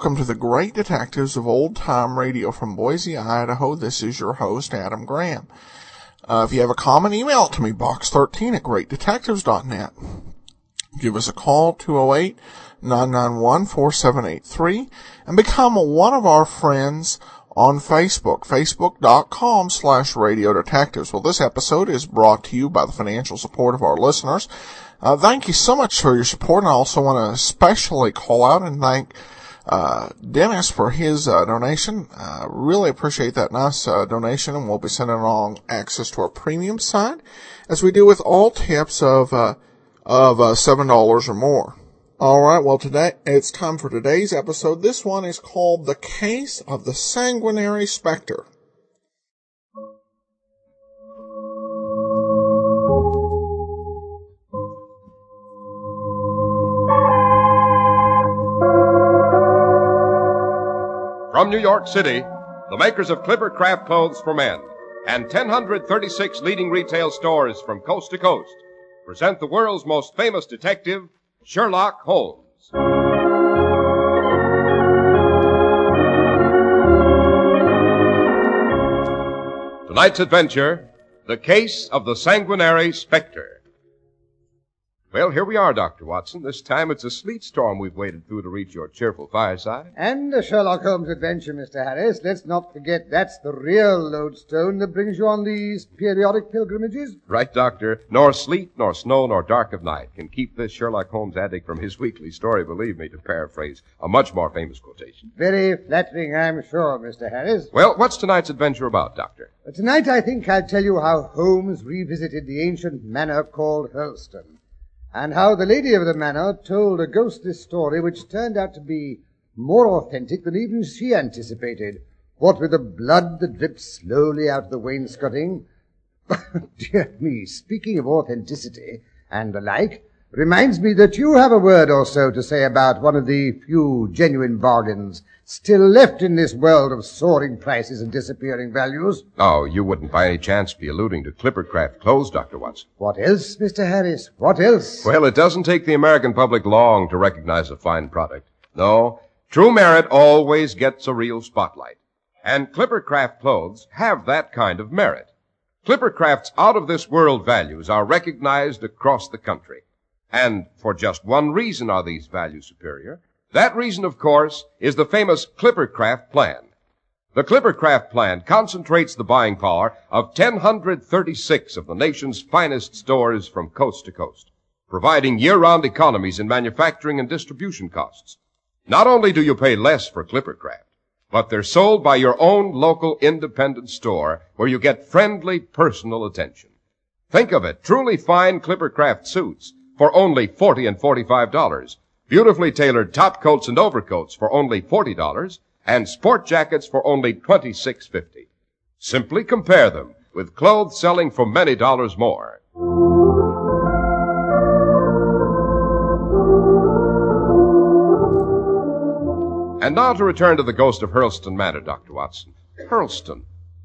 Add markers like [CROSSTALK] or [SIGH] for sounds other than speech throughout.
Welcome to the Great Detectives of Old Time Radio from Boise, Idaho. This is your host, Adam Graham. Uh, if you have a comment, email it to me, box13 at greatdetectives.net. Give us a call, 208-991-4783, and become one of our friends on Facebook, facebook.com slash radio detectives. Well, this episode is brought to you by the financial support of our listeners. Uh, thank you so much for your support, and I also want to especially call out and thank uh, Dennis for his uh, donation. Uh, really appreciate that nice uh, donation, and we'll be sending along access to our premium side, as we do with all tips of uh, of seven dollars or more. All right, well today it's time for today's episode. This one is called "The Case of the Sanguinary Spectre." New York City, the makers of Clipper Craft Clothes for Men and 1,036 leading retail stores from coast to coast present the world's most famous detective, Sherlock Holmes. Tonight's adventure The Case of the Sanguinary Spectre. Well, here we are, Dr. Watson. This time it's a sleet storm we've waded through to reach your cheerful fireside. And a Sherlock Holmes adventure, Mr. Harris. Let's not forget that's the real lodestone that brings you on these periodic pilgrimages. Right, Doctor. Nor sleet, nor snow, nor dark of night can keep this Sherlock Holmes addict from his weekly story, believe me, to paraphrase a much more famous quotation. Very flattering, I'm sure, Mr. Harris. Well, what's tonight's adventure about, Doctor? Tonight I think I'll tell you how Holmes revisited the ancient manor called Hurlstone and how the lady of the manor told a ghostly story which turned out to be more authentic than even she anticipated. What with the blood that dripped slowly out of the wainscoting. [LAUGHS] Dear me, speaking of authenticity and the like, reminds me that you have a word or so to say about one of the few genuine bargains still left in this world of soaring prices and disappearing values. Oh, you wouldn't by any chance be alluding to Clippercraft clothes, Dr. Watson. What else, Mr. Harris? What else? Well, it doesn't take the American public long to recognize a fine product. No, true merit always gets a real spotlight. And Clippercraft clothes have that kind of merit. Clippercraft's out of this world values are recognized across the country. And for just one reason are these values superior. That reason, of course, is the famous Clippercraft plan. The Clippercraft plan concentrates the buying power of 1,036 of the nation's finest stores from coast to coast, providing year-round economies in manufacturing and distribution costs. Not only do you pay less for Clippercraft, but they're sold by your own local independent store where you get friendly personal attention. Think of it, truly fine Clippercraft suits for only 40 and $45 beautifully tailored top coats and overcoats for only $40 and sport jackets for only $26.50. Simply compare them with clothes selling for many dollars more. And now to return to the ghost of Hurlstone Manor, Dr. Watson. Hurlstone.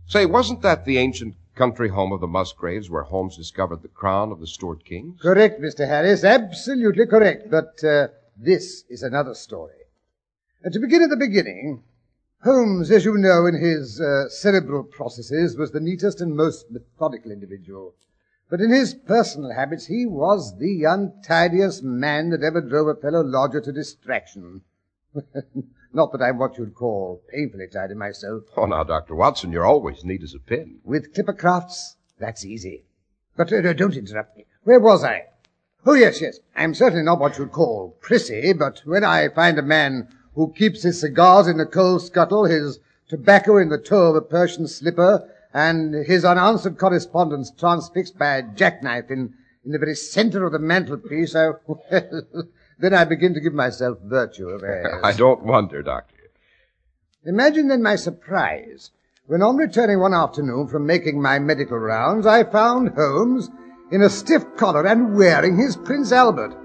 Say, wasn't that the ancient country home of the Musgraves where Holmes discovered the crown of the Stuart kings? Correct, Mr. Harris. Absolutely correct. But, uh, this is another story. Uh, to begin at the beginning, Holmes, as you know, in his uh, cerebral processes, was the neatest and most methodical individual. But in his personal habits, he was the untidiest man that ever drove a fellow lodger to distraction. [LAUGHS] Not that I'm what you'd call painfully tidy myself. Oh, now, Dr. Watson, you're always neat as a pin. With Clippercrafts, that's easy. But uh, don't interrupt me. Where was I? Oh, yes, yes. I'm certainly not what you'd call prissy, but when I find a man who keeps his cigars in the coal scuttle, his tobacco in the toe of a Persian slipper, and his unanswered correspondence transfixed by a jackknife in, in the very center of the mantelpiece, I, [LAUGHS] well, then I begin to give myself virtue of airs. [LAUGHS] I don't wonder, Doctor. Imagine then my surprise when on returning one afternoon from making my medical rounds, I found Holmes in a stiff collar and wearing his Prince Albert.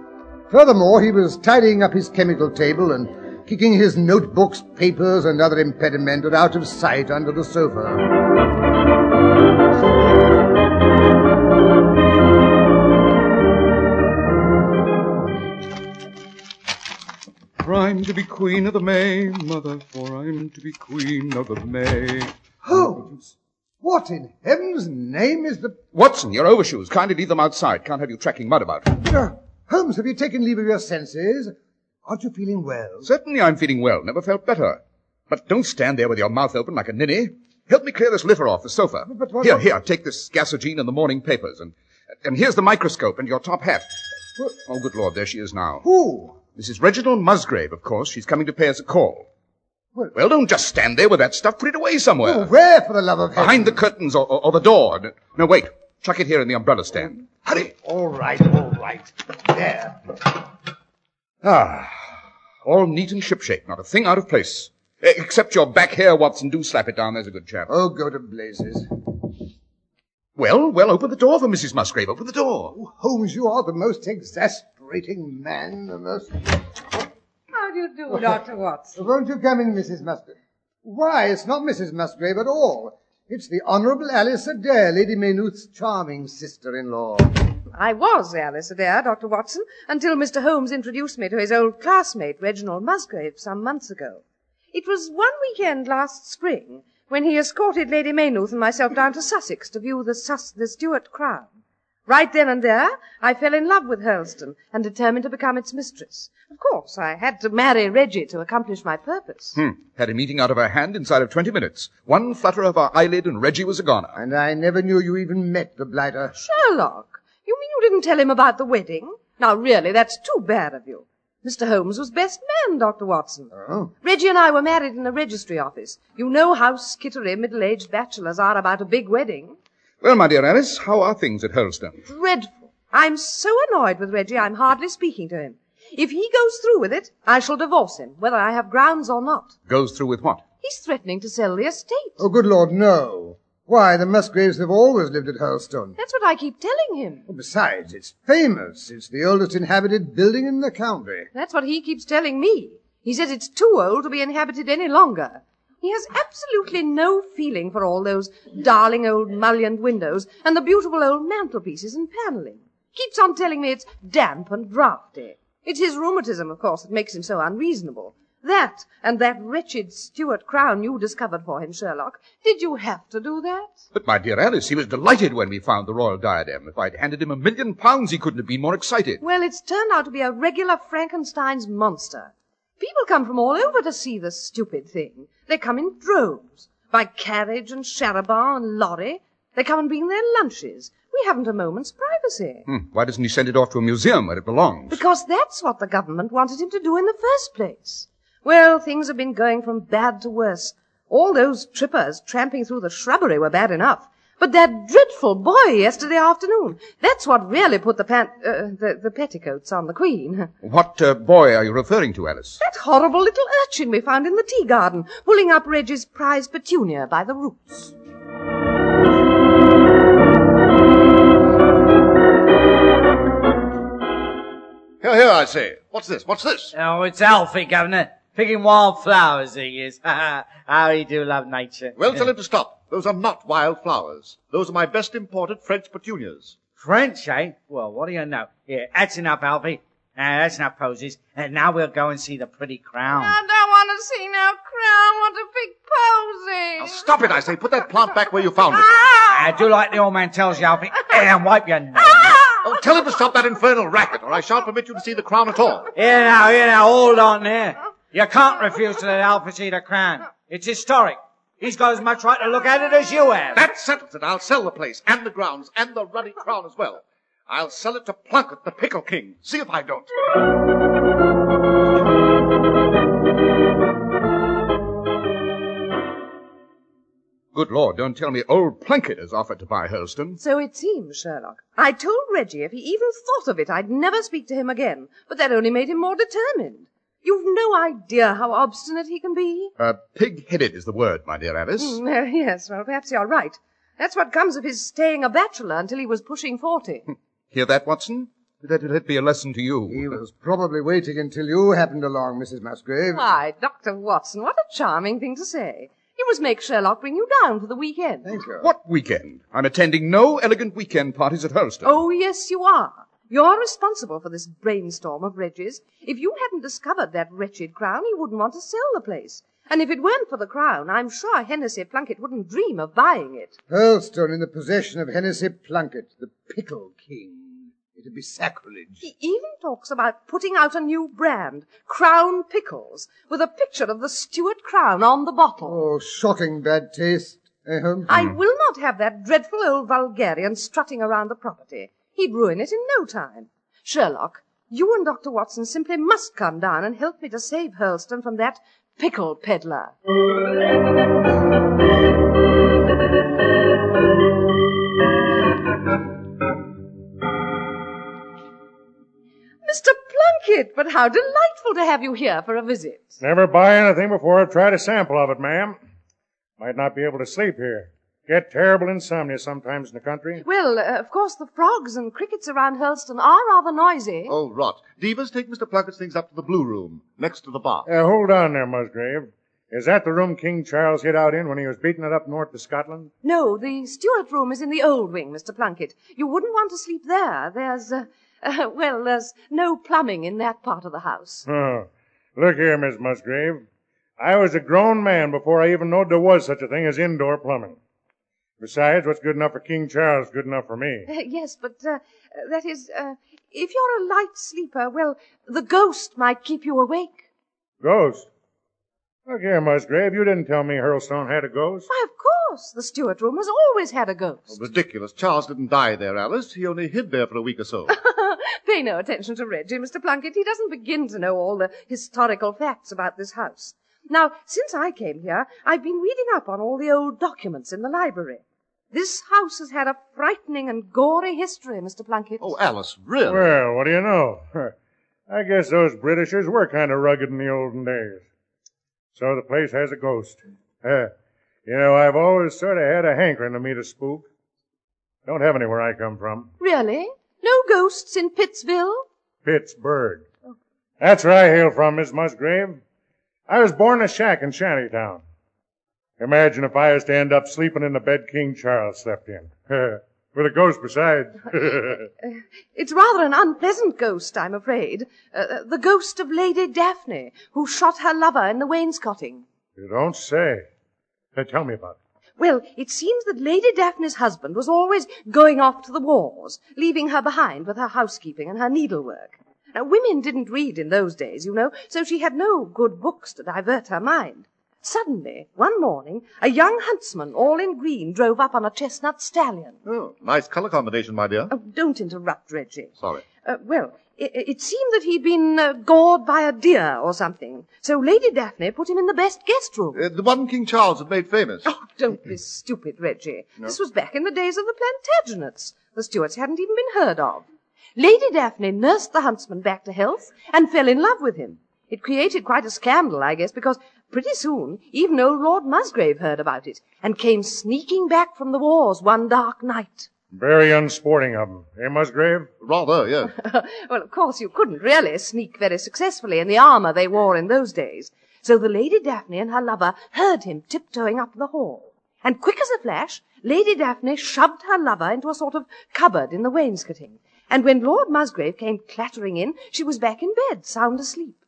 Furthermore, he was tidying up his chemical table and kicking his notebooks, papers, and other impedimenta out of sight under the sofa. To be queen of the May, mother, for I'm to be queen of the May. Holmes! What in heaven's name is the... Watson, your overshoes. Kindly leave them outside. Can't have you tracking mud about. Uh, Holmes, have you taken leave of your senses? Aren't you feeling well? Certainly I'm feeling well. Never felt better. But don't stand there with your mouth open like a ninny. Help me clear this litter off the sofa. But what- here, what- here, take this gasogene and the morning papers. And, and here's the microscope and your top hat. Oh, good Lord, there she is now. Who? Mrs. Reginald Musgrave, of course. She's coming to pay us a call. Well- Well, don't just stand there with that stuff. Put it away somewhere. Oh, where, for the love of heaven? Behind the curtains or, or, or the door. No, wait. Chuck it here in the umbrella stand. Hurry. All right, all right. There. Ah, all neat and shipshape. Not a thing out of place. Eh, Except your back hair, Watson. Do slap it down. There's a good chap. Oh, go to blazes. Well, well, open the door for Mrs. Musgrave. Open the door. Oh, Holmes, you are the most exasperating man, the most... How do you do, Dr. Watson? [LAUGHS] Won't you come in, Mrs. Musgrave? Why, it's not Mrs. Musgrave at all. It's the Honourable Alice Adair, Lady Maynooth's charming sister-in-law. I was Alice Adair, Dr. Watson, until Mr. Holmes introduced me to his old classmate, Reginald Musgrave, some months ago. It was one weekend last spring when he escorted Lady Maynooth and myself down to Sussex to view the, Sus- the Stuart crown. Right then and there, I fell in love with Hurlstone and determined to become its mistress. Of course, I had to marry Reggie to accomplish my purpose. Hmm. Had him eating out of her hand inside of twenty minutes. One flutter of her eyelid and Reggie was a goner. And I never knew you even met the blighter. Sherlock, you mean you didn't tell him about the wedding? Now, really, that's too bad of you. Mr. Holmes was best man, Dr. Watson. Oh. Reggie and I were married in a registry office. You know how skittery middle-aged bachelors are about a big wedding. Well, my dear Alice, how are things at Hurlstone? Dreadful. I'm so annoyed with Reggie, I'm hardly speaking to him. If he goes through with it, I shall divorce him, whether I have grounds or not. Goes through with what? He's threatening to sell the estate. Oh, good Lord, no. Why, the Musgraves have always lived at Hurlstone. That's what I keep telling him. Besides, it's famous. It's the oldest inhabited building in the county. That's what he keeps telling me. He says it's too old to be inhabited any longer. He has absolutely no feeling for all those darling old mullioned windows and the beautiful old mantelpieces and panelling. Keeps on telling me it's damp and draughty. It's his rheumatism, of course, that makes him so unreasonable. That and that wretched Stuart crown you discovered for him, Sherlock. Did you have to do that? But, my dear Alice, he was delighted when we found the royal diadem. If I'd handed him a million pounds, he couldn't have been more excited. Well, it's turned out to be a regular Frankenstein's monster. People come from all over to see the stupid thing. They come in droves, by carriage and charabanc and lorry. They come and bring their lunches. We haven't a moment's privacy. Hmm. Why doesn't he send it off to a museum where it belongs? Because that's what the government wanted him to do in the first place. Well, things have been going from bad to worse. All those trippers tramping through the shrubbery were bad enough. But that dreadful boy yesterday afternoon, that's what really put the pant, uh, the, the petticoats on the queen. What uh, boy are you referring to, Alice? That horrible little urchin we found in the tea garden, pulling up Reggie's prize petunia by the roots. Here, here, I say. What's this? What's this? Oh, it's Alfie, Governor. Picking wildflowers, he is. [LAUGHS] How he do love nature. Well, tell him to stop. Those are not wild flowers. Those are my best imported French petunias. French, eh? Well, what do you know? Here, that's enough, Alfie. Uh, that's enough poses. And now we'll go and see the pretty crown. I don't want to see no crown. I want a big Now, stop it, I say. Put that plant back where you found it. I do like the old man tells you, Alfie. [LAUGHS] And wipe your nose. Oh, tell him to stop that infernal racket, or I shan't permit you to see the crown at all. Here now, here now, hold on there. You can't refuse to let Alfie see the crown. It's historic. He's got as much right to look at it as you have. That settles it. I'll sell the place, and the grounds, and the ruddy crown as well. I'll sell it to Plunkett, the pickle king. See if I don't. Good Lord, don't tell me old Plunkett has offered to buy Hurlstone. So it seems, Sherlock. I told Reggie if he even thought of it, I'd never speak to him again. But that only made him more determined. You've no idea how obstinate he can be. Uh, pig-headed is the word, my dear Alice. Mm, well, yes, well, perhaps you're right. That's what comes of his staying a bachelor until he was pushing 40. Hear that, Watson? Let, let be a lesson to you. He was probably waiting until you happened along, Mrs. Musgrave. Why, Dr. Watson, what a charming thing to say. You must make Sherlock bring you down for the weekend. Thank you. What weekend? I'm attending no elegant weekend parties at Hurlstone. Oh, yes, you are. You're responsible for this brainstorm of Reggie's. If you hadn't discovered that wretched crown, he wouldn't want to sell the place. And if it weren't for the crown, I'm sure Hennessy Plunkett wouldn't dream of buying it. Hurlstone in the possession of Hennessy Plunkett, the Pickle King. It'd be sacrilege. He even talks about putting out a new brand, Crown Pickles, with a picture of the Stuart crown on the bottle. Oh, shocking bad taste. Eh, Holmes? I will not have that dreadful old vulgarian strutting around the property. He'd ruin it in no time. Sherlock, you and Dr. Watson simply must come down and help me to save Hurlstone from that pickle peddler. Mr. Plunkett, but how delightful to have you here for a visit. Never buy anything before I've tried a sample of it, ma'am. Might not be able to sleep here. Get terrible insomnia sometimes in the country. Well, uh, of course, the frogs and crickets around Hurlstone are rather noisy. Oh, rot. Devers, take Mr. Plunkett's things up to the blue room, next to the bar. Uh, hold on there, Musgrave. Is that the room King Charles hid out in when he was beating it up north to Scotland? No, the Stuart room is in the old wing, Mr. Plunkett. You wouldn't want to sleep there. There's, uh, uh, well, there's no plumbing in that part of the house. Oh. Look here, Miss Musgrave. I was a grown man before I even knowed there was such a thing as indoor plumbing. Besides, what's good enough for King Charles is good enough for me. Uh, yes, but uh, that is, uh, if you're a light sleeper, well, the ghost might keep you awake. Ghost? Look here, Musgrave, you didn't tell me Hurlstone had a ghost. Why, of course, the Stuart room has always had a ghost. Ridiculous. Charles didn't die there, Alice. He only hid there for a week or so. [LAUGHS] Pay no attention to Reggie, Mr. Plunkett. He doesn't begin to know all the historical facts about this house. Now, since I came here, I've been reading up on all the old documents in the library. This house has had a frightening and gory history, Mr. Plunkett. oh, Alice, really? Well, what do you know? [LAUGHS] I guess those Britishers were kind of rugged in the olden days. So the place has a ghost. Uh, you know, I've always sort of had a hankering to meet a spook. Don't have any where I come from. Really? No ghosts in Pittsville? Pittsburgh. That's where I hail from, Miss Musgrave. I was born in a shack in Shantytown. Imagine if I was to end up sleeping in the bed King Charles slept in. [LAUGHS] With a ghost besides. [LAUGHS] It's rather an unpleasant ghost, I'm afraid. Uh, the ghost of Lady Daphne, who shot her lover in the wainscoting. you don't say. Hey, tell me about it. Well, it seems that Lady Daphne's husband was always going off to the wars, leaving her behind with her housekeeping and her needlework. Now, women didn't read in those days, you know, so she had no good books to divert her mind. Suddenly, one morning, a young huntsman, all in green, drove up on a chestnut stallion. Oh, nice color combination, my dear. Oh, don't interrupt, Reggie. Sorry. Uh, well, it, it seemed that he'd been uh, gored by a deer or something. So Lady Daphne put him in the best guest room. Uh, the one King Charles had made famous. Oh, don't be [LAUGHS] stupid, Reggie. This was back in the days of the Plantagenets. The Stuarts hadn't even been heard of. Lady Daphne nursed the huntsman back to health and fell in love with him. It created quite a scandal, I guess, because pretty soon even old Lord Musgrave heard about it and came sneaking back from the wars one dark night. Very unsporting of 'em, eh, Musgrave? Rather, yes. [LAUGHS] well, of course, you couldn't really sneak very successfully in the armor they wore in those days. So the Lady Daphne and her lover heard him tiptoeing up the hall. And quick as a flash, Lady Daphne shoved her lover into a sort of cupboard in the wainscoting. And when Lord Musgrave came clattering in, she was back in bed, sound asleep.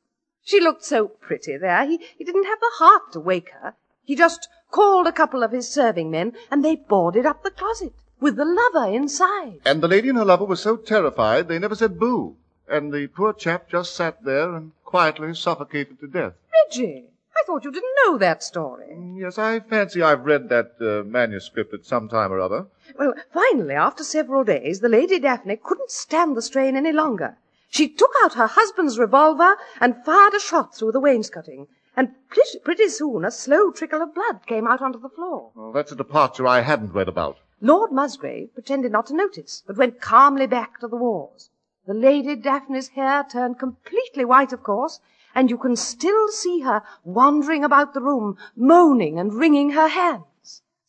She looked so pretty there, he, he didn't have the heart to wake her. He just called a couple of his serving men, and they boarded up the closet, with the lover inside. And the lady and her lover were so terrified they never said boo. And the poor chap just sat there and quietly suffocated to death. Reggie, I thought you didn't know that story. Yes, I fancy I've read that uh, manuscript at some time or other. Well, finally, after several days, the Lady Daphne couldn't stand the strain any longer. She took out her husband's revolver and fired a shot through the wainscoting. And pretty, soon a slow trickle of blood came out onto the floor. Well, that's a departure I hadn't read about. Lord Musgrave pretended not to notice, but went calmly back to the wars. The Lady Daphne's hair turned completely white, of course, and you can still see her wandering about the room, moaning and wringing her hands.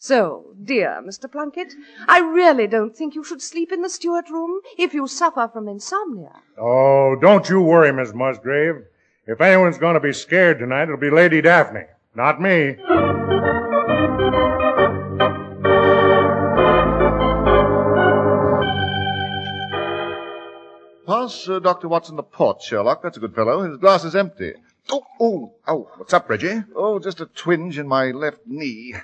So, dear Mr. Plunkett, I really don't think you should sleep in the Stuart room if you suffer from insomnia. Oh, don't you worry, Miss Musgrave. If anyone's going to be scared tonight, it'll be Lady Daphne, not me. Pass uh, Dr. Watson the port, Sherlock. That's a good fellow. His glass is empty. Oh, oh, oh, what's up, Reggie? Oh, just a twinge in my left knee.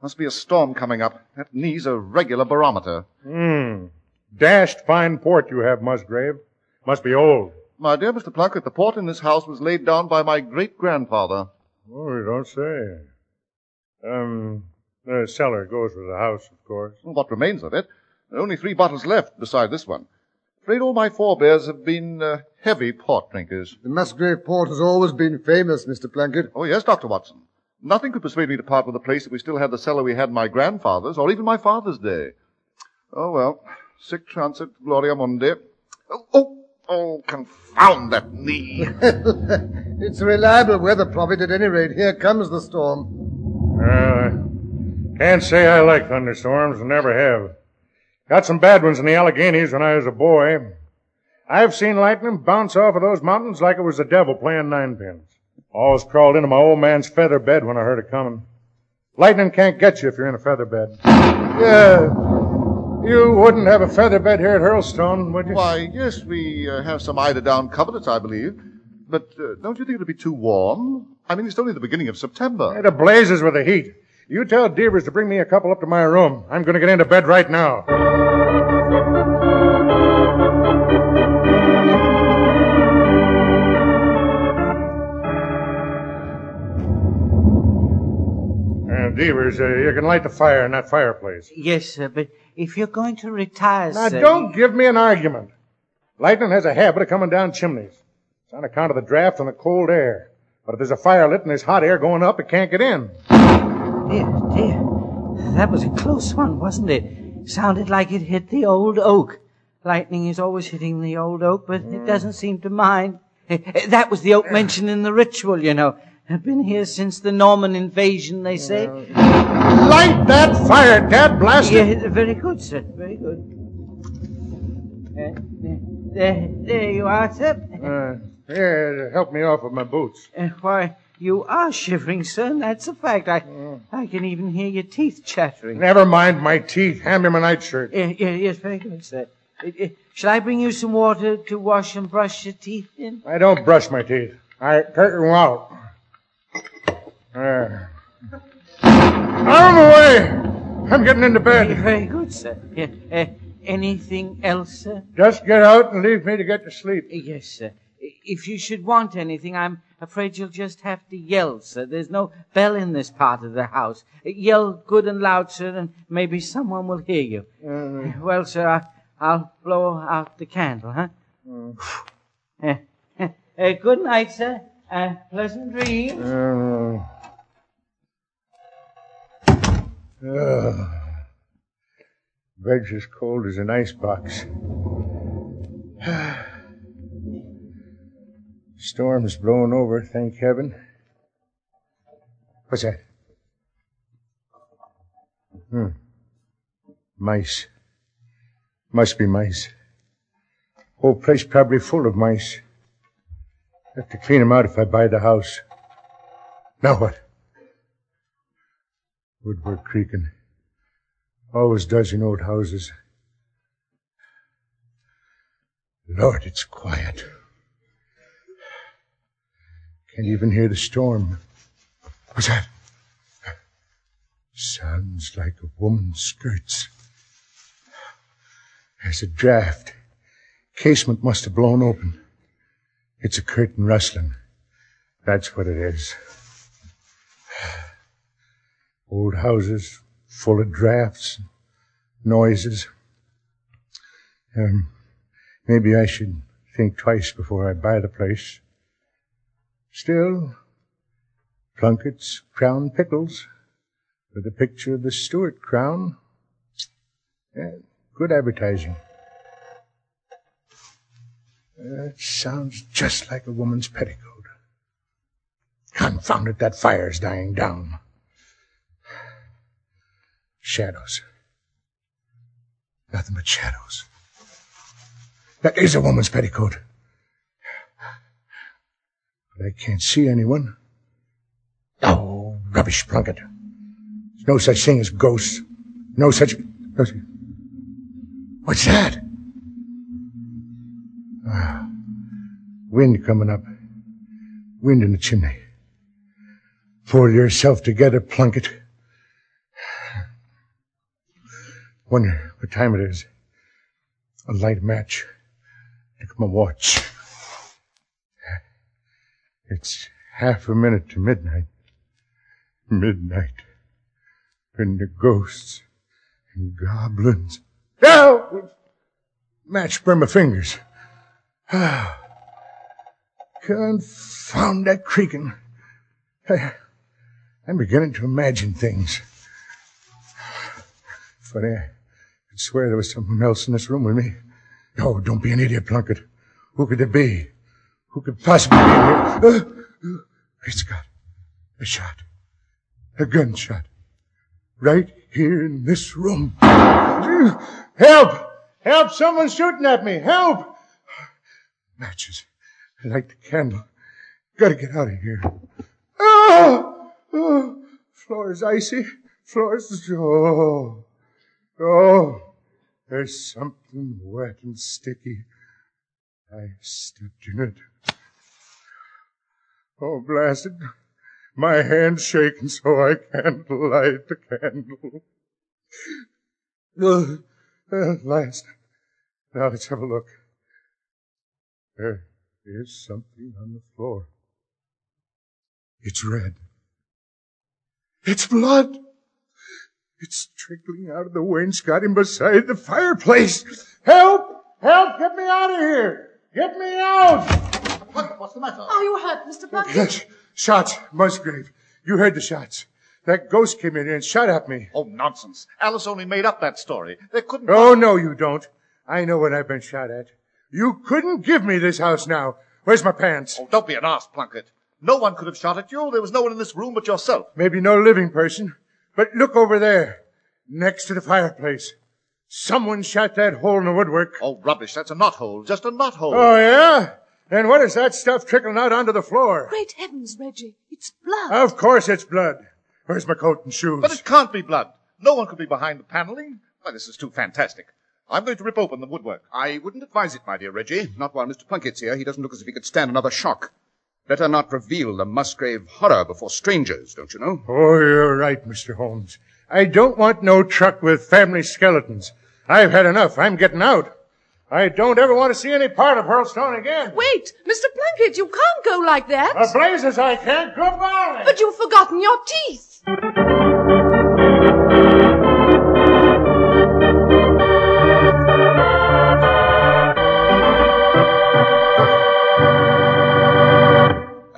Must be a storm coming up. That knee's a regular barometer. Hmm. Dashed fine port you have, Musgrave. Must be old. My dear Mr. Plunkett, the port in this house was laid down by my great grandfather. Oh, you don't say. Um, the cellar goes with the house, of course. What remains of it? There are only three bottles left beside this one. Afraid all my forebears have been uh, heavy port drinkers. The Musgrave Port has always been famous, Mr. Plunkett. Oh, yes, Dr. Watson. Nothing could persuade me to part with the place if we still had the cellar we had in my grandfather's, or even my father's day. Oh, well. Sic transit gloria mundi. Oh, oh, oh, confound that knee. [LAUGHS] it's a reliable weather prophet at any rate. Here comes the storm. Uh, can't say I like thunderstorms never have. Got some bad ones in the Alleghenies when I was a boy. I've seen lightning bounce off of those mountains like it was the devil playing ninepins. Always crawled into my old man's feather bed when I heard it coming. Lightning can't get you if you're in a feather bed. Yeah. You wouldn't have a feather bed here at Hurlstone, would you? Why, yes, we uh, have some eider-down coverlets, I believe. But uh, don't you think it'll be too warm? I mean, it's only the beginning of September. It blazes with the heat. You tell Devers to bring me a couple up to my room. I'm going to get into bed right now. Devers, uh, you can light the fire in that fireplace. Yes, sir, but if you're going to retire, Now, sir. don't give me an argument. Lightning has a habit of coming down chimneys. It's on account of the draft and the cold air. But if there's a fire lit and there's hot air going up, it can't get in. Dear, dear. That was a close one, wasn't it? Sounded like it hit the old oak. Lightning is always hitting the old oak, but it doesn't seem to mind. [LAUGHS] That was the oak mentioned in the ritual, you know. I've been here since the Norman invasion, they say. Light that fire, Dad blast it! Yeah, very good, sir. Very good. Uh, there, there you are, sir. Uh, here, help me off with my boots. Uh, why, you are shivering, sir, and that's a fact. I, I can even hear your teeth chattering. Never mind my teeth. Hand me my nightshirt. Yeah, yeah, yes, very good, sir. Uh, uh, shall I bring you some water to wash and brush your teeth in? I don't brush my teeth. I curtain them out. There. Out of the way! I'm getting into bed. very good, sir. Yeah, uh, anything else, sir? Just get out and leave me to get to sleep. Uh, Yes, sir. If you should want anything, I'm afraid you'll just have to yell, sir. There's no bell in this part of the house. Uh, Yell good and loud, sir, and maybe someone will hear you. Uh, Well, sir, I, I'll blow out the candle, huh? Uh, uh, [LAUGHS] uh, good night, sir. Uh, pleasant dreams. Uh, bed's as cold as an icebox. [SIGHS] Storm's blown over, thank heaven. What's that? Hmm. Mice. Must be mice. Whole place probably full of mice. Have to clean 'em out if I buy the house. Now what? Woodwork creaking. Always does in old houses. Lord, it's quiet. Can't even hear the storm. What's that? Sounds like a woman's skirts. There's a draft. Casement must have blown open. It's a curtain rustling. That's what it is. Old houses full of drafts, noises. Um, maybe I should think twice before I buy the place. Still, Plunkett's Crown Pickles with a picture of the Stuart crown. Yeah, good advertising. That sounds just like a woman's petticoat. Confound it, that fire's dying down. Shadows. Nothing but shadows. That is a woman's petticoat. But I can't see anyone. Oh, rubbish, Plunkett. There's no such thing as ghosts. No such... No, what's that? Ah, wind coming up. Wind in the chimney. Pull yourself together, Plunkett. Wonder what time it is. A light match. Look at my watch. It's half a minute to midnight. Midnight. And the ghosts and goblins. No! Match burn my fingers. [SIGHS] Confound that creaking. I, I'm beginning to imagine things. [SIGHS] Funny, I swear there was someone else in this room with me. Oh, don't be an idiot, Plunkett. Who could it be? Who could possibly be here? Uh, Great Scott. A shot. A gunshot. Right here in this room. Help! Help! Someone's shooting at me! Help! Matches. I Light the candle. Gotta get out of here. Ah! Oh, floor is icy. Floor is... Oh. Oh. There's something wet and sticky. I stepped in it. Oh, blasted. My hand's shaking so I can't light the candle. Uh, at last. Now let's have a look. There is something on the floor. It's red. It's blood. It's trickling out of the wainscoting beside the fireplace. Help! Help! Get me out of here! Get me out! What, what's the matter? Are you hurt, Mr. Plunkett? Yes, shots, Musgrave. You heard the shots. That ghost came in here and shot at me. Oh, nonsense. Alice only made up that story. There couldn't Oh, no, you don't. I know what I've been shot at. You couldn't give me this house now. Where's my pants? Oh, don't be an ass, Plunkett. No one could have shot at you. There was no one in this room but yourself. Maybe no living person. But look over there, next to the fireplace. Someone shot that hole in the woodwork. Oh, rubbish. That's a knot hole. Just a knot hole. Oh, yeah? And what is that stuff trickling out onto the floor? Great heavens, Reggie. It's blood. Of course it's blood. Where's my coat and shoes? But it can't be blood. No one could be behind the paneling. Why, this is too fantastic. I'm going to rip open the woodwork. I wouldn't advise it, my dear Reggie. Not while Mr. Plunkett's here. He doesn't look as if he could stand another shock. Better not reveal the Musgrave horror before strangers, don't you know? Oh, you're right, Mr. Holmes. I don't want no truck with family skeletons. I've had enough. I'm getting out. I don't ever want to see any part of Hurlstone again. Wait, Mr. Plunkett, you can't go like that. A blazes I can't. Goodbye. But you've forgotten your teeth.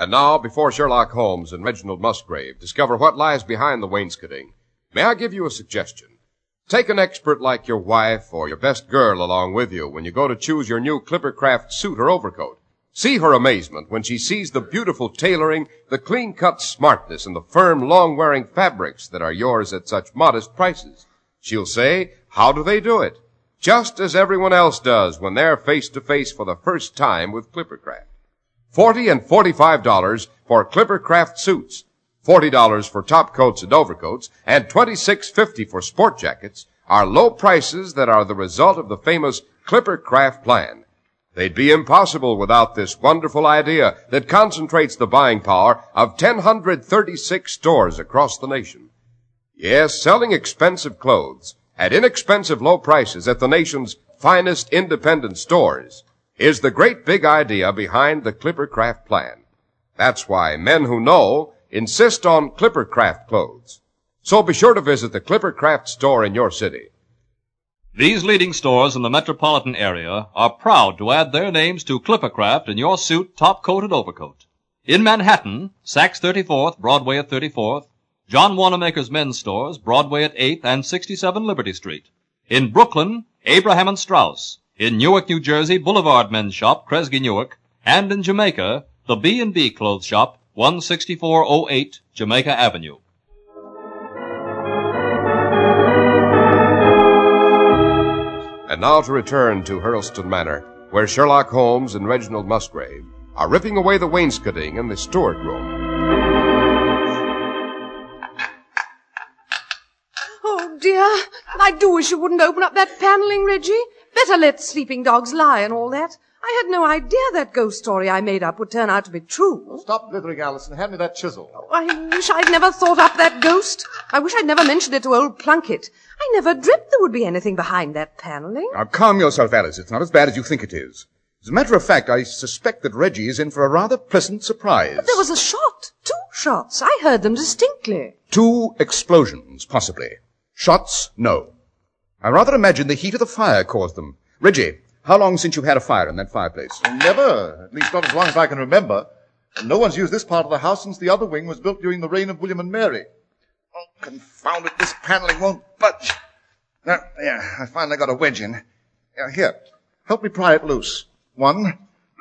And now, before Sherlock Holmes and Reginald Musgrave discover what lies behind the wainscoting, may I give you a suggestion? Take an expert like your wife or your best girl along with you when you go to choose your new Clippercraft suit or overcoat. See her amazement when she sees the beautiful tailoring, the clean cut smartness, and the firm, long wearing fabrics that are yours at such modest prices. She'll say, How do they do it? Just as everyone else does when they're face to face for the first time with Clippercraft. Forty and forty-five dollars for Clippercraft suits, forty dollars for top coats and overcoats, and twenty-six fifty for sport jackets are low prices that are the result of the famous Clippercraft plan. They'd be impossible without this wonderful idea that concentrates the buying power of 1036 stores across the nation. Yes, selling expensive clothes at inexpensive low prices at the nation's finest independent stores is the great big idea behind the Clippercraft plan. That's why men who know insist on Clippercraft clothes. So be sure to visit the Clippercraft store in your city. These leading stores in the metropolitan area are proud to add their names to Clippercraft in your suit, top coat, and overcoat. In Manhattan, Saks 34th, Broadway at 34th, John Wanamaker's men's stores, Broadway at 8th and 67 Liberty Street. In Brooklyn, Abraham and Straus. In Newark, New Jersey, Boulevard Men's Shop, Kresge Newark. And in Jamaica, the B&B Clothes Shop, 16408 Jamaica Avenue. And now to return to Hurlstone Manor, where Sherlock Holmes and Reginald Musgrave are ripping away the wainscoting in the Stuart room. Oh, dear. I do wish you wouldn't open up that paneling, Reggie. Better let sleeping dogs lie and all that. I had no idea that ghost story I made up would turn out to be true. Stop blithering, Allison. Hand me that chisel. Oh, I wish I'd never thought up that ghost. I wish I'd never mentioned it to old Plunkett. I never dreamt there would be anything behind that paneling. Now, calm yourself, Alice. It's not as bad as you think it is. As a matter of fact, I suspect that Reggie is in for a rather pleasant surprise. But There was a shot. Two shots. I heard them distinctly. Two explosions, possibly. Shots, no. I rather imagine the heat of the fire caused them. Reggie, how long since you had a fire in that fireplace? Never. At least not as long as I can remember. No one's used this part of the house since the other wing was built during the reign of William and Mary. Oh, confound it, this paneling won't budge. Now, yeah, I finally got a wedge in. Yeah, here, help me pry it loose. One,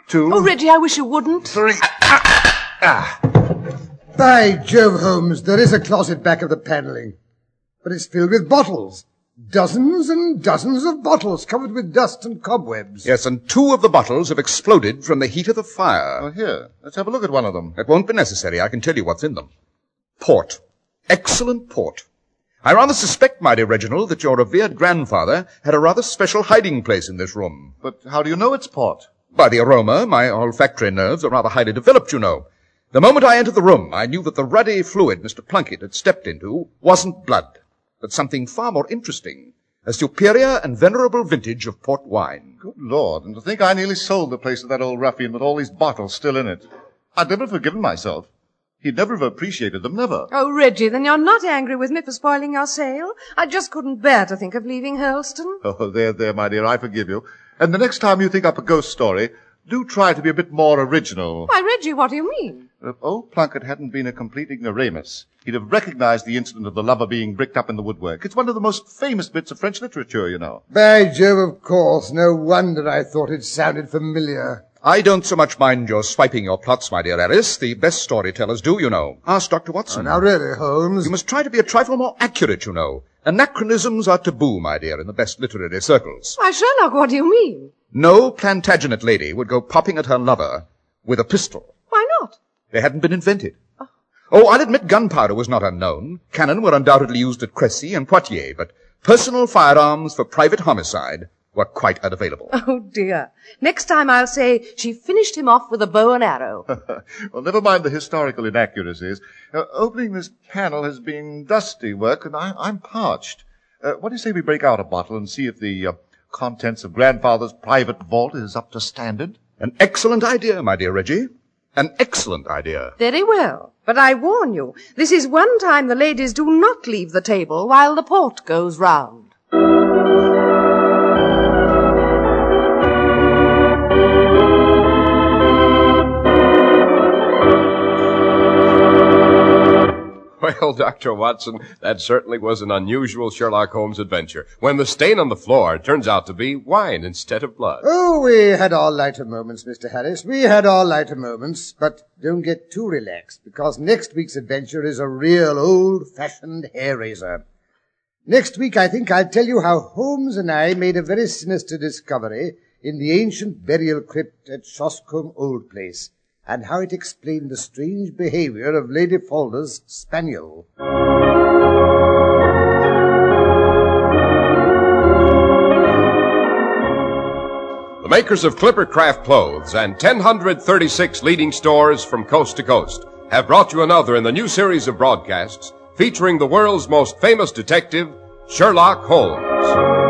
two, Oh, Reggie, I wish you wouldn't. three. Ah, ah. By Jove, Holmes, there is a closet back of the paneling. But it's filled with bottles. Dozens and dozens of bottles covered with dust and cobwebs. Yes, and two of the bottles have exploded from the heat of the fire. Well, here, let's have a look at one of them. It won't be necessary. I can tell you what's in them. Port. Excellent port. I rather suspect, my dear Reginald, that your revered grandfather had a rather special hiding place in this room. But how do you know it's port? By the aroma, my olfactory nerves are rather highly developed, you know. The moment I entered the room, I knew that the ruddy fluid Mr. Plunkett had stepped into wasn't blood, but something far more interesting. A superior and venerable vintage of port wine. Good Lord, and to think I nearly sold the place to that old ruffian with all these bottles still in it. I'd never forgiven myself. He'd never have appreciated them, never. Oh, Reggie, then you're not angry with me for spoiling your sale? I just couldn't bear to think of leaving Hurlstone. [LAUGHS] Oh, there, there, my dear, I forgive you. And the next time you think up a ghost story, do try to be a bit more original. Why, Reggie, what do you mean? If old Plunkett hadn't been a complete ignoramus, he'd have recognized the incident of the lover being bricked up in the woodwork. It's one of the most famous bits of French literature, you know. By Jove, of course. No wonder I thought it sounded familiar. I don't so much mind your swiping your plots, my dear Alice. The best storytellers do, you know. Ask Dr. Watson. Oh, now, really, Holmes. You must try to be a trifle more accurate, you know. Anachronisms are taboo, my dear, in the best literary circles. Why, Sherlock, what do you mean? No Plantagenet lady would go popping at her lover with a pistol. Why not? They hadn't been invented. Oh, I'll admit gunpowder was not unknown. Cannon were undoubtedly used at Crecy and Poitiers, but personal firearms for private homicide were quite unavailable. Oh, dear. Next time I'll say she finished him off with a bow and arrow. [LAUGHS] well, never mind the historical inaccuracies. Uh, opening this panel has been dusty work, and I, I'm parched. Uh, what do you say we break out a bottle and see if the uh, contents of Grandfather's private vault is up to standard? An excellent idea, my dear Reggie. An excellent idea. Very well. But I warn you, this is one time the ladies do not leave the table while the port goes round. Well, [LAUGHS] Dr. Watson, that certainly was an unusual Sherlock Holmes adventure. When the stain on the floor turns out to be wine instead of blood. Oh, we had our lighter moments, Mr. Harris. We had our lighter moments, but don't get too relaxed, because next week's adventure is a real old-fashioned hair raiser. Next week, I think I'll tell you how Holmes and I made a very sinister discovery in the ancient burial crypt at Shoscombe Old Place, and how it explained the strange behavior of Lady Falder's spaniel. The makers of Clipper Craft Clothes and 1036 leading stores from coast to coast have brought you another in the new series of broadcasts featuring the world's most famous detective, Sherlock Holmes.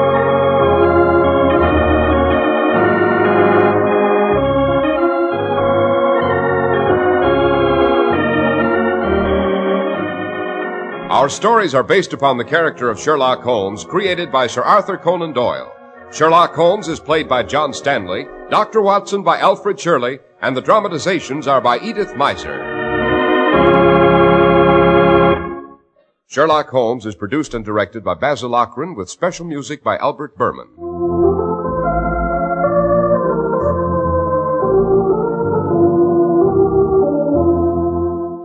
Our stories are based upon the character of Sherlock Holmes created by Sir Arthur Conan Doyle. Sherlock Holmes is played by John Stanley, Dr. Watson by Alfred Shirley, and the dramatizations are by Edith Meiser. Sherlock Holmes is produced and directed by Basil Loughrane with special music by Albert Buhrman.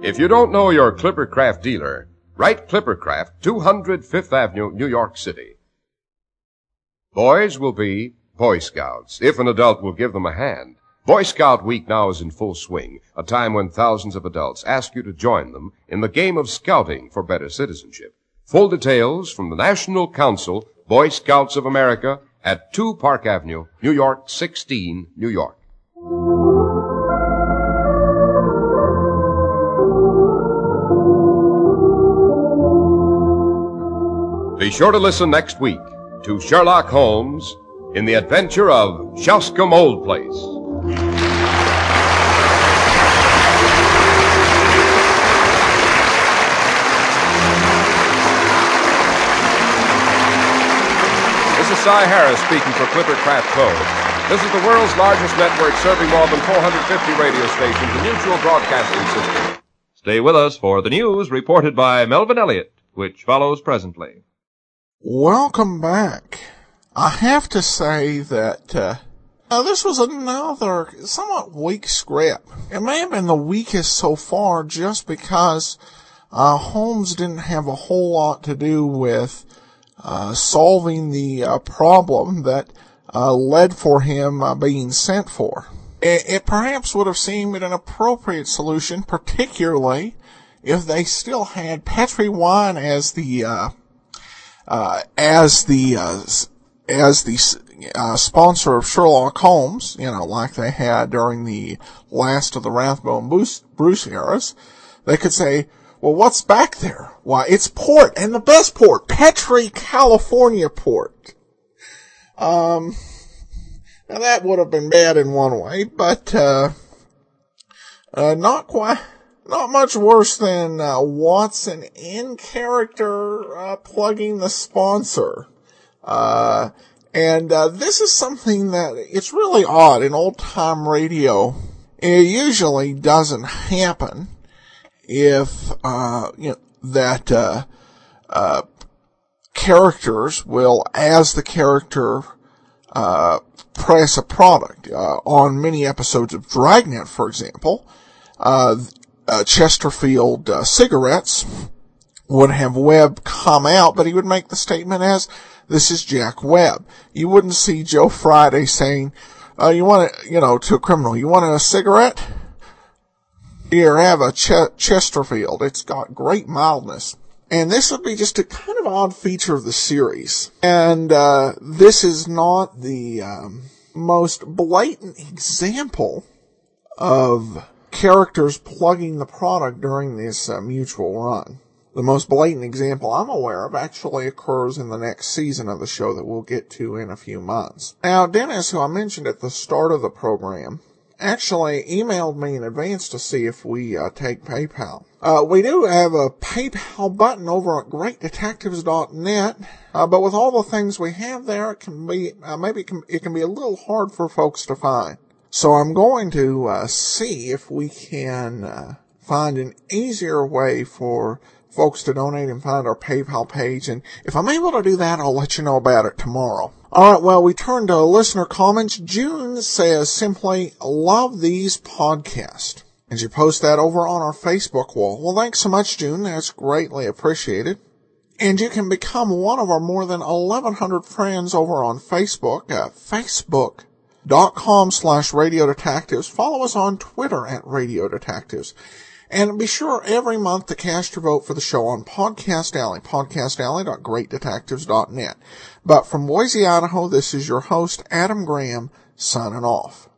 If you don't know your Clippercraft dealer, write Clippercraft, 200 Fifth Avenue, New York City. Boys will be Boy Scouts, if an adult will give them a hand. Boy Scout Week now is in full swing, a time when thousands of adults ask you to join them in the game of scouting for better citizenship. Full details from the National Council, Boy Scouts of America, at 2 Park Avenue, New York, 16, New York. Be sure to listen next week to Sherlock Holmes in the adventure of Shoscombe Old Place. This is Cy Harrice speaking for Clipper Craft Clothes. This is the world's largest network serving more than 450 radio stations and mutual broadcasting system. Stay with us for the news reported by Melvin Elliott, which follows presently. Welcome back. I have to say that uh, uh, this was another somewhat weak script. It may have been the weakest so far just because uh, Holmes didn't have a whole lot to do with uh, solving the uh, problem that uh, led for him being sent for. It, it perhaps would have seemed an appropriate solution, particularly if they still had Petri Wine as the uh, as the uh, as the uh, sponsor of Sherlock Holmes, you know, like they had during the last of the Rathbone Bruce, Bruce eras, they could say, "Well, what's back there? Why, it's port, and the best port, Petri, California port." Um, now that would have been bad in one way, but uh, uh, not quite, not much worse than uh, Watson in character uh, plugging the sponsor. Uh, and uh, this is something that it's really odd in old time radio. It usually doesn't happen if uh, you know that uh, characters will, as the character uh, press a product. On many episodes of Dragnet, for example, uh, uh, Chesterfield uh, cigarettes would have Webb come out, but he would make the statement as, this is Jack Webb. You wouldn't see Joe Friday saying, uh, you want to, you know, to a criminal, you want a cigarette? Here, have a Ch- Chesterfield. It's got great mildness. And this would be just a kind of odd feature of the series. And, uh, this is not the, um, most blatant example of characters plugging the product during this uh, mutual run. The most blatant example I'm aware of actually occurs in the next season of the show that we'll get to in a few months. Now, Dennis, who I mentioned at the start of the program, actually emailed me in advance to see if we uh, take PayPal. Uh, we do have a PayPal button over at greatdetectives.net, uh, but with all the things we have there, it can be uh, maybe it can, it can be a little hard for folks to find. So I'm going to uh, see if we can uh, find an easier way for folks to donate and find our PayPal page. And if I'm able to do that, I'll let you know about it tomorrow. All right. Well, we turn to listener comments. June says simply, love these podcasts. And she posts that over on our Facebook wall. Well, thanks so much, June. That's greatly appreciated. And you can become one of our more than 1100 friends over on Facebook at facebook.com slash radio detectives. Follow us on Twitter at radio detectives. And be sure every month to cast your vote for the show on Podcast Alley, podcastalley.greatdetectives.net. But from Boise, Idaho, this is your host, Adam Graham, signing off.